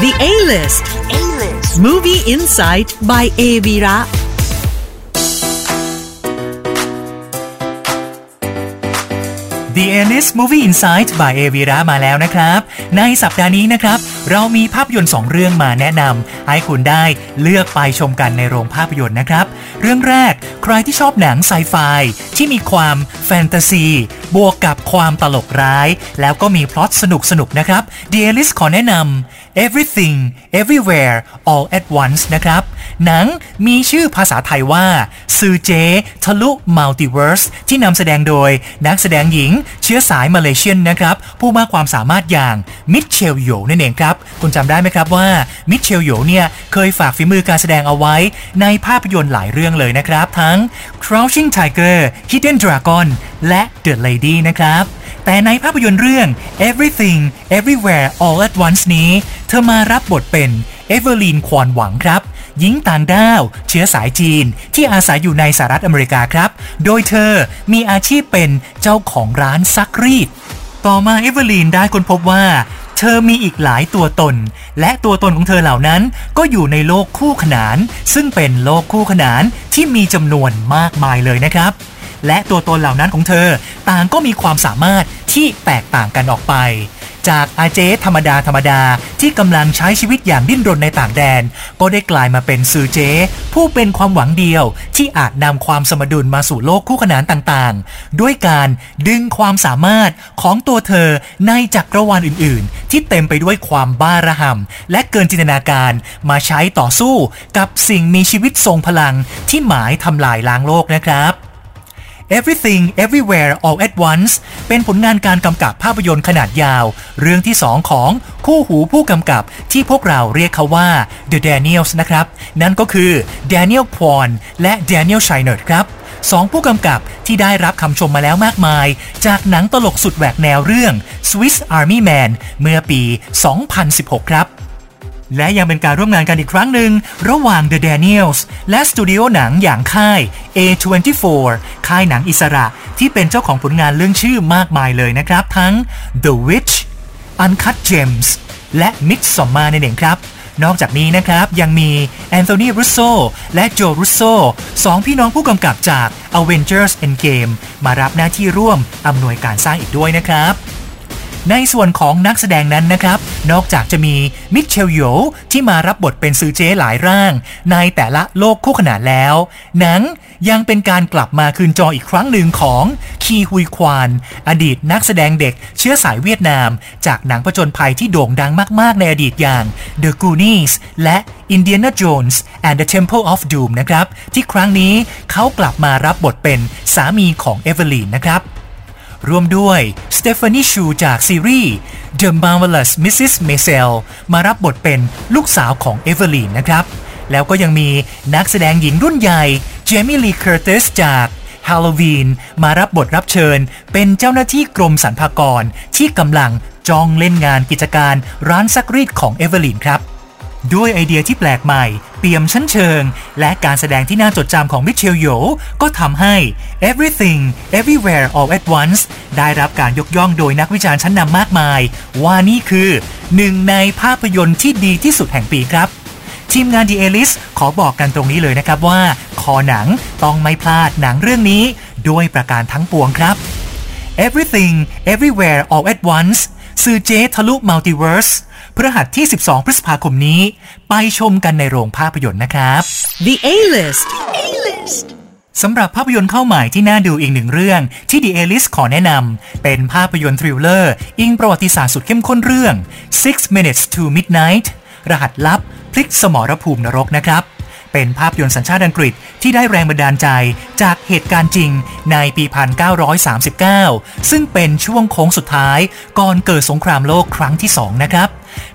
The A-List. A-List. Movie Insight by Avira. The a l i s Movie Insight by a v i r a มาแล้วนะครับ ในสัปดาห์นี้นะครับ เรามีภาพยนตร์ 2 เรื่องมาแนะนำให้คุณได้เลือกไปชมกันในโรงภาพยนตร์นะครับ เรื่องแรกใครที่ชอบหนังไซไฟที่มีความแฟนตาซีบวกกับความตลกร้าย แล้วก็มีพล็อตสนุกสนุกๆนะครับ The A-List ขอแนะนำ Everything Everywhere All at Once นะครับ หนังมีชื่อภาษาไทยว่า ซือเจ๊ทะลุมัลติเวิร์สที่นำแสดงโดยนักแสดงหญิงเชื้อสายมาเลเซียนนะครับ ผู้มากความสามารถอย่างมิเชล โหย่วนั่นเองครับ คุณจำได้ไหมครับว่ามิเชล โหย่วเนี่ย เคยฝากฝีมือการแสดงเอาไว้ในภาพยนตร์หลายเรื่องเลยนะครับ ทั้ง Crouching Tiger Hidden Dragon และ The Lady นะครับ แต่ในภาพยนตร์เรื่อง Everything Everywhere All at Once นี้ เธอมารับบทเป็นเอเวอร์ลีน ควอนหวังครับหญิงต่างด้าว เชื้อสายจีน ที่อาศัยอยู่ในสหรัฐอเมริกาครับ โดยเธอมีอาชีพเป็นเจ้าของร้านซักรีด ต่อมาเอเวอร์ลีนได้ค้นพบว่า เธอมีอีกหลายตัวตน และตัวตนของเธอเหล่านั้น ก็อยู่ในโลกคู่ขนาน ซึ่งเป็นโลกคู่ขนานที่มีจำนวนมากมายเลยนะครับ และตัวตนเหล่านั้นของเธอ ต่างก็มีความสามารถที่แตกต่างกันออกไป จากอาเจธรรมดาธรรมดาที่กำลังใช้ชีวิตอย่างดิ้นรนในต่างแดน ก็ได้กลายมาเป็นซือเจ ผู้เป็นความหวังเดียว ที่อาจนำความสมดุลมาสู่โลกคู่ขนานต่างๆ ด้วยการดึงความสามารถของตัวเธอในจักรวาลอื่น ๆ ที่เต็มไปด้วยความบ้าระห่ำและเกินจินตนาการมาใช้ต่อสู้กับสิ่งมีชีวิตทรงพลังที่หมายทำลายล้างโลกนะครับ Everything Everywhere All at Once เป็นผลงานการกำกับภาพยนตร์ขนาดยาว เรื่องที่ 2 ของคู่หูผู้กำกับที่พวกเราเรียกเขาว่า The Daniels นะครับ นั่นก็คือ Daniel Kwan และ Daniel Scheinert ครับสองผู้กำกับที่ได้รับคำชมมาแล้วมากมาย จากหนังตลกสุดแหวกแนวเรื่อง Swiss Army Man เมื่อปี 2016 ครับ และยังเป็นการร่วมงานกันอีกครั้งหนึ่งระหว่าง The Daniels และสตูดิโอหนังอย่างค่าย A24 ค่ายหนังอิสระที่เป็นเจ้าของผลงานเรื่องชื่อมากมายเลยนะครับ ทั้ง The Witch Uncut Gems และ Midsommar นั่นเองครับ นอกจากนี้นะครับ ยังมีแอนโทนีรูโซและโจรูโซสองพี่น้องผู้กำกับจาก Avengers Endgame มารับหน้าที่ร่วมอำนวยการสร้างอีกด้วยนะครับ ในส่วนของนักแสดงนั้นนะครับ นอกจากจะมีมิเชลโยที่มารับบทเป็นซือเจหลายร่าง ในแต่ละโลกคู่ขนานแล้ว หนังยังเป็นการกลับมาคืนจออีกครั้งหนึ่งของคีฮุยควาน อดีตนักแสดงเด็กเชื้อสายเวียดนาม จากหนังผจญภัยที่โด่งดังมาก ๆ ในอดีตอย่าง The Goonies และ Indiana Jones and the Temple of Doom นะครับ ที่ครั้งนี้เขากลับมารับบทเป็นสามีของเอเวอร์ลีนนะครับ ร่วมด้วยสเตฟานีชูจากซีรีส์ The Marvelous Mrs. Maisel มารับบทเป็นลูกสาวของเอเวอร์ลีนนะครับ แล้วก็ยังมีนักแสดงหญิงรุ่นใหญ่เจมี่ลีเคอร์ติสจาก Halloween มารับบทรับเชิญ เป็นเจ้าหน้าที่กรมสรรพากรที่กำลังจ้องเล่นงานกิจการร้านซักรีดของเอเวอร์ลีนครับ ด้วยไอเดียที่แปลกใหม่ เปี่ยมชั้นเชิง และการแสดงที่น่าจดจำของมิเชลโยก็ทำให้ Everything Everywhere All at Once ได้รับการยกย่องโดยนักวิจารณ์ชั้นนำมากมาย ว่านี่คือหนึ่งในภาพยนตร์ที่ดีที่สุดแห่งปีครับทีมงาน The a l i s ขอบอกกันตรงนี้เลยนะครับว่า คอหนังต้องไม่พลาดหนังเรื่องนี้ ด้วยประการทั้งปวงครับ Everything Everywhere All at Once ซือเจ๊ทะลุมัลติเวิร์ส พฤหัสที่ 12 พฤษภาคมนี้ ไปชมกันในโรงภาพยนตร์นะครับ The A-List. A-List. สำหรับภาพยนตร์เข้าใหม่ที่น่าดูอีกหนึ่งเรื่องที่ The A-List ขอแนะนำเป็นภาพยนตร์ทริลเลอร์อิงประวัติศาสตร์สุดเข้มข้นเรื่อง Six Minutes to Midnight รหัสลับพลิกสมรภูมินรกนะครับ เป็นภาพยนตร์สัญชาติอังกฤษที่ได้แรงบันดาลใจจากเหตุการณ์จริงในปี 1939 ซึ่งเป็นช่วงโค้งสุดท้ายก่อนเกิดสงครามโลกครั้งที่ 2 นะครับ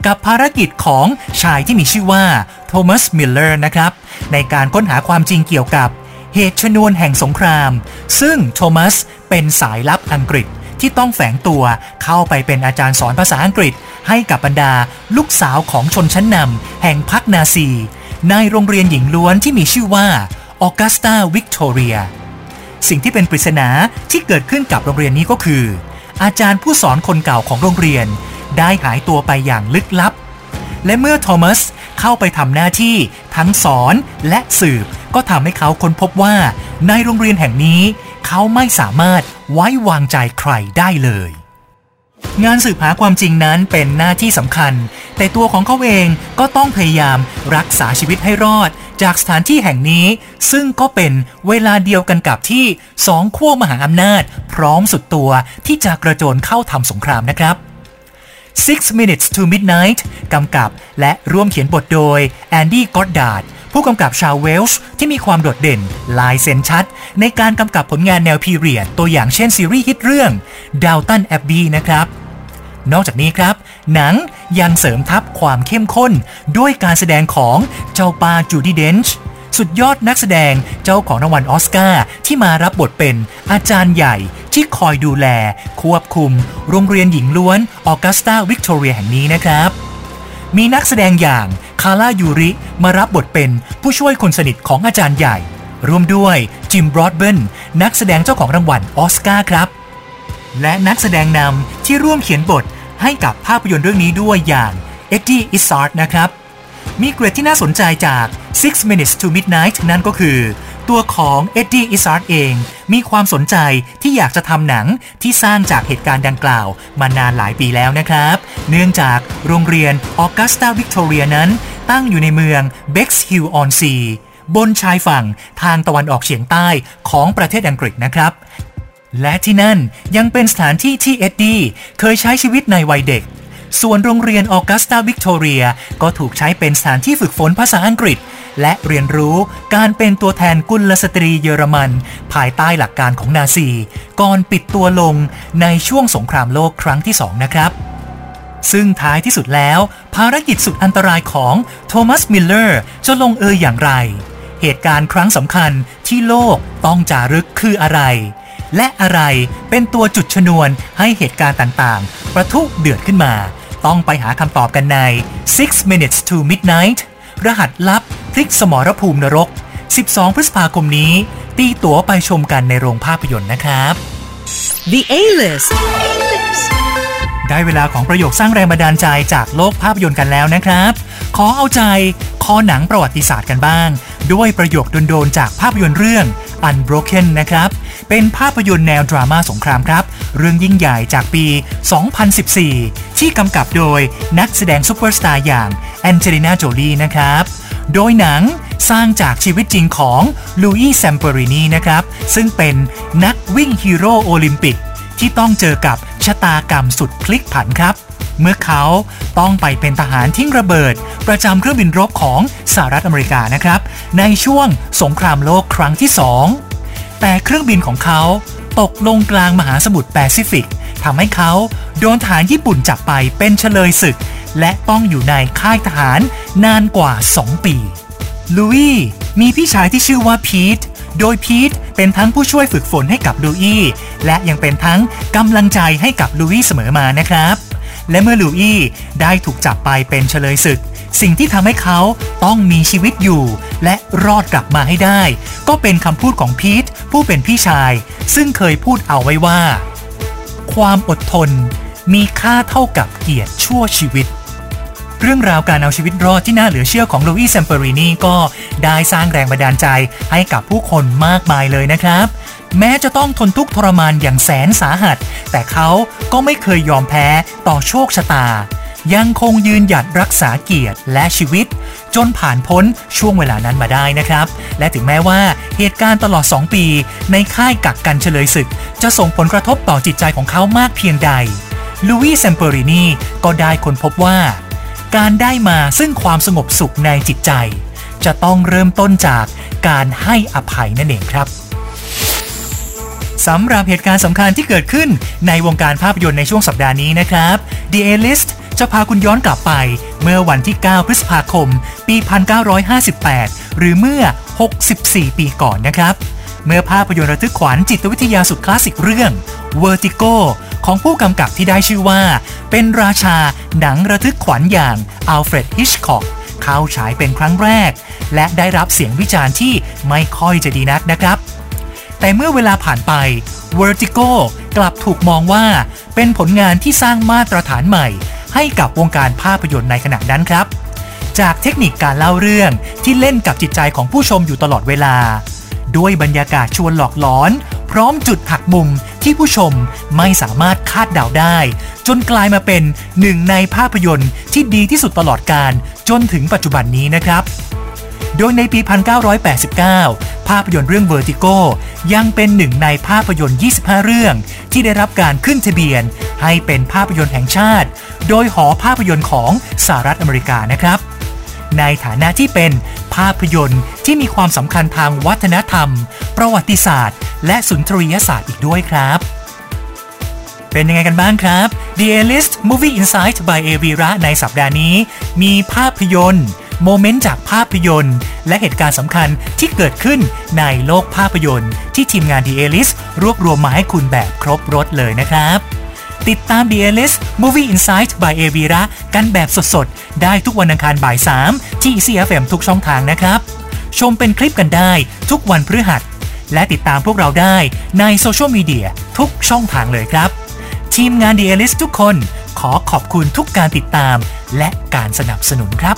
กับภารกิจของชายที่มีชื่อว่าโทมัสมิลเลอร์นะครับ ในการค้นหาความจริงเกี่ยวกับเหตุชนวนแห่งสงคราม ซึ่งโทมัสเป็นสายลับอังกฤษที่ต้องแฝงตัวเข้าไปเป็นอาจารย์สอนภาษาอังกฤษ ให้กับบรรดาลูกสาวของชนชั้นนำแห่งพรรคนาซี ในโรงเรียนหญิงล้วนที่มีชื่อว่าออกัสตาวิกตอเรีย สิ่งที่เป็นปริศนาที่เกิดขึ้นกับโรงเรียนนี้ก็คือ อาจารย์ผู้สอนคนเก่าของโรงเรียน ได้หายตัวไปอย่างลึกลับ และเมื่อโทมัสเข้าไปทำหน้าที่ทั้งสอนและสืบก็ทำให้เขาค้นพบว่า ในโรงเรียนแห่งนี้ เขาไม่สามารถไว้วางใจใครได้เลย งานสืบหาความจริงนั้นเป็นหน้าที่สำคัญ แต่ตัวของเขาเองก็ต้องพยายามรักษาชีวิตให้รอด จากสถานที่แห่งนี้ ซึ่งก็เป็นเวลาเดียวกันกับที่สองขั้วมหาอำนาจ พร้อมสุดตัวที่จะกระโจนเข้าทำสงครามนะครับ Six Minutes to Midnight กำกับและร่วมเขียนบทโดยแอนดี้กอดดาร์ดผู้กำกับชาวเวลส์ที่มีความโดดเด่น ลายเซ็นชัด ในการกำกับผลงานแนวพีเรียด ตัวอย่างเช่นซีรีส์ฮิตเรื่อง Downton Abbey นะครับ นอกจากนี้ครับ หนังยังเสริมทับความเข้มข้น ด้วยการแสดงของเจ้าป้าจูดี้เดนช์สุดยอดนักแสดงเจ้าของรางวัลออสการ์ที่มารับบทเป็นอาจารย์ใหญ่ที่คอยดูแล ควบคุม โรงเรียนหญิงล้วนออกัสตาวิกตอเรียแห่งนี้นะครับ มีนักแสดงอย่างคาร์ล่ายูริมารับบทเป็นผู้ช่วยคนสนิทของอาจารย์ใหญ่ ร่วมด้วยจิมบรอดเบนท์นักแสดงเจ้าของรางวัลออสการ์ครับ และนักแสดงนำที่ร่วมเขียนบทให้กับภาพยนตร์เรื่องนี้ด้วยอย่างเอ็ดดี้อิสซาร์ดนะครับ มีเกร็ดที่น่าสนใจจาก Six Minutes to Midnight นั่นก็คือ ตัวของเอ็ดดี้อิสซาร์ดเอง มีความสนใจที่อยากจะทำหนังที่สร้างจากเหตุการณ์ดังกล่าว มานานหลายปีแล้วนะครับ เนื่องจากโรงเรียนออกัสตาวิกตอเรียนั้น ตั้งอยู่ในเมืองเบ็กซ์ฮิลออนซีบนชายฝั่งทางตะวันออกเฉียงใต้ของประเทศอังกฤษนะครับ และที่นั่นยังเป็นสถานที่ที่เอ็ดดี้เคยใช้ชีวิตในวัยเด็ก ส่วนโรงเรียนออกัสตาวิกตอเรียก็ถูกใช้เป็นสถานที่ฝึกฝนภาษาอังกฤษ และเรียนรู้การเป็นตัวแทนกุลสตรีเยอรมัน ภายใต้หลักการของนาซี ก่อนปิดตัวลงในช่วงสงครามโลกครั้งที่สองนะครับซึ่งท้ายที่สุดแล้ว ภารกิจสุดอันตรายของโทมัสมิลเลอร์จะลงเอยอย่างไร เหตุการณ์ครั้งสำคัญที่โลกต้องจารึกคืออะไร และอะไรเป็นตัวจุดชนวนให้เหตุการณ์ต่างๆ ประทุเดือดขึ้นมา ต้องไปหาคำตอบกันใน Six Minutes to Midnight รหัสลับพลิกสมรภูมินรก 12 พฤษภาคมนี้ ตีตั๋วไปชมกันในโรงภาพยนตร์นะครับ The A-List. ได้เวลาของประโยคสร้างแรงบันดาลใจจากโลกภาพยนตร์กันแล้วนะครับ ขอเอาใจคอหนังประวัติศาสตร์กันบ้าง ด้วยประโยคโดนๆจากภาพยนตร์เรื่อง Unbroken นะครับ เป็นภาพยนตร์แนวดราม่าสงครามครับ เรื่องยิ่งใหญ่จากปี 2014 ที่กำกับโดยนักแสดงซูเปอร์สตาร์อย่างแอนเจลินาโจลีนะครับ โดยหนังสร้างจากชีวิตจริงของลูอีแซมเปอรินีนะครับ ซึ่งเป็นนักวิ่งฮีโร่โอลิมปิก ที่ต้องเจอกับชะตากรรมสุดพลิกผันครับ เมื่อเขาต้องไปเป็นทหารทิ้งระเบิด ประจำเครื่องบินรบของสหรัฐอเมริกานะครับ ในช่วงสงครามโลกครั้งที่สอง แต่เครื่องบินของเขาตกลงกลางมหาสมุทรแปซิฟิกทำให้เขาโดนทหารญี่ปุ่นจับไปเป็นเฉลยศึก และต้องอยู่ในค่ายทหารนานกว่า 2 ปี ลุยมีพี่ชายที่ชื่อว่าพีท โดยพีทเป็นทั้งผู้ช่วยฝึกฝนให้กับลูอี้และยังเป็นทั้งกำลังใจให้กับลูอี้เสมอมานะครับ และเมื่อลูอี้ได้ถูกจับไปเป็นเชลยศึก สิ่งที่ทำให้เขาต้องมีชีวิตอยู่ และรอดกลับมาให้ได้ ก็เป็นคำพูดของพีทผู้เป็นพี่ชาย ซึ่งเคยพูดเอาไว้ว่า ความอดทนมีค่าเท่ากับเกียรติชั่วชีวิต เรื่องราวการเอาชีวิตรอดที่น่าเหลือเชื่อของลูอี้แซมเปอรินีก็ได้สร้างแรงบันดาลใจให้กับผู้คนมากมายเลยนะครับ แม้จะต้องทนทุกข์ทรมานอย่างแสนสาหัส แต่เขาก็ไม่เคยยอมแพ้ต่อโชคชะตา ยังคงยืนหยัดรักษาเกียรติและชีวิต จนผ่านพ้นช่วงเวลานั้นมาได้นะครับ และถึงแม้ว่าเหตุการณ์ตลอด 2 ปี ในค่ายกักกันเฉลยศึก จะส่งผลกระทบต่อจิตใจของเขามากเพียงใดลูอี้แซมเปอรินีก็ได้ค้นพบว่า การได้มาซึ่งความสงบสุขในจิตใจ จะต้องเริ่มต้นจากการให้อภัยนั่นเองครับ สำหรับเหตุการณ์สำคัญที่เกิดขึ้นในวงการภาพยนตร์ในช่วงสัปดาห์นี้นะครับ The A-List จะพาคุณย้อนกลับไป เมื่อวันที่ 9 พฤษภาคม ปี 1958 หรือเมื่อ 64 ปีก่อนนะครับ เมื่อภาพยนตร์ระทึกขวัญจิตวิทยาสุดคลาสสิกเรื่อง Vertigo ของผู้กำกับที่ได้ชื่อว่า เป็นราชาหนังระทึกขวัญอย่างอัลเฟรดฮิชคอกเข้าฉายเป็นครั้งแรก และได้รับเสียงวิจารณ์ที่ไม่ค่อยจะดีนักนะครับ แต่เมื่อเวลาผ่านไป Vertigo กลับถูกมองว่าเป็นผลงานที่สร้างมาตรฐานใหม่ ให้กับวงการภาพยนตร์ในขณะนั้นครับ จากเทคนิคการเล่าเรื่องที่เล่นกับจิตใจของผู้ชมอยู่ตลอดเวลา ด้วยบรรยากาศชวนหลอกหลอน พร้อมจุดหักมุมที่ผู้ชมไม่สามารถคาดเดาได้ จนกลายมาเป็นหนึ่งในภาพยนตร์ที่ดีที่สุดตลอดการจนถึงปัจจุบันนี้นะครับ โดยในปี 1989 ภาพยนตร์เรื่อง Vertigo ยังเป็นหนึ่งในภาพยนตร์ 25 เรื่อง ที่ได้รับการขึ้นทะเบียน ให้เป็นภาพยนตร์แห่งชาติ โดยหอภาพยนตร์ของสหรัฐอเมริกานะครับ ในฐานะที่เป็นภาพยนตร์ที่มีความสำคัญทางวัฒนธรรม ประวัติศาสตร์ และสุนทรียศาสตร์อีกด้วยครับเป็นยังไงกันบ้างครับ The A-List Movie Insight by a v i r a ในสัปดาห์นี้ มีภาพยนตร์ โมเมนต์จากภาพยนตร์ และเหตุการณ์สำคัญที่เกิดขึ้นในโลกภาพยนตร์ ที่ทีมงาน The a l i s รวบรวมมาให้คุณแบบครบรถเลยนะครับ ติดตาม The a l i s Movie Insight by a v i r a กันแบบสดๆ ได้ทุกวันอังคารบ่าย 3 ที่ CFM ทุกช่องทางนะครับ ชมเป็นคลิปกันได้ทุกวันพฤหัส และติดตามพวกเราได้ในโซเชียลมีเดียทุกช่องทางเลยครับ ทีมงาน The a l i s ทุกคนขอขอบคุณทุกการติดตามและการสนับสนุนครับ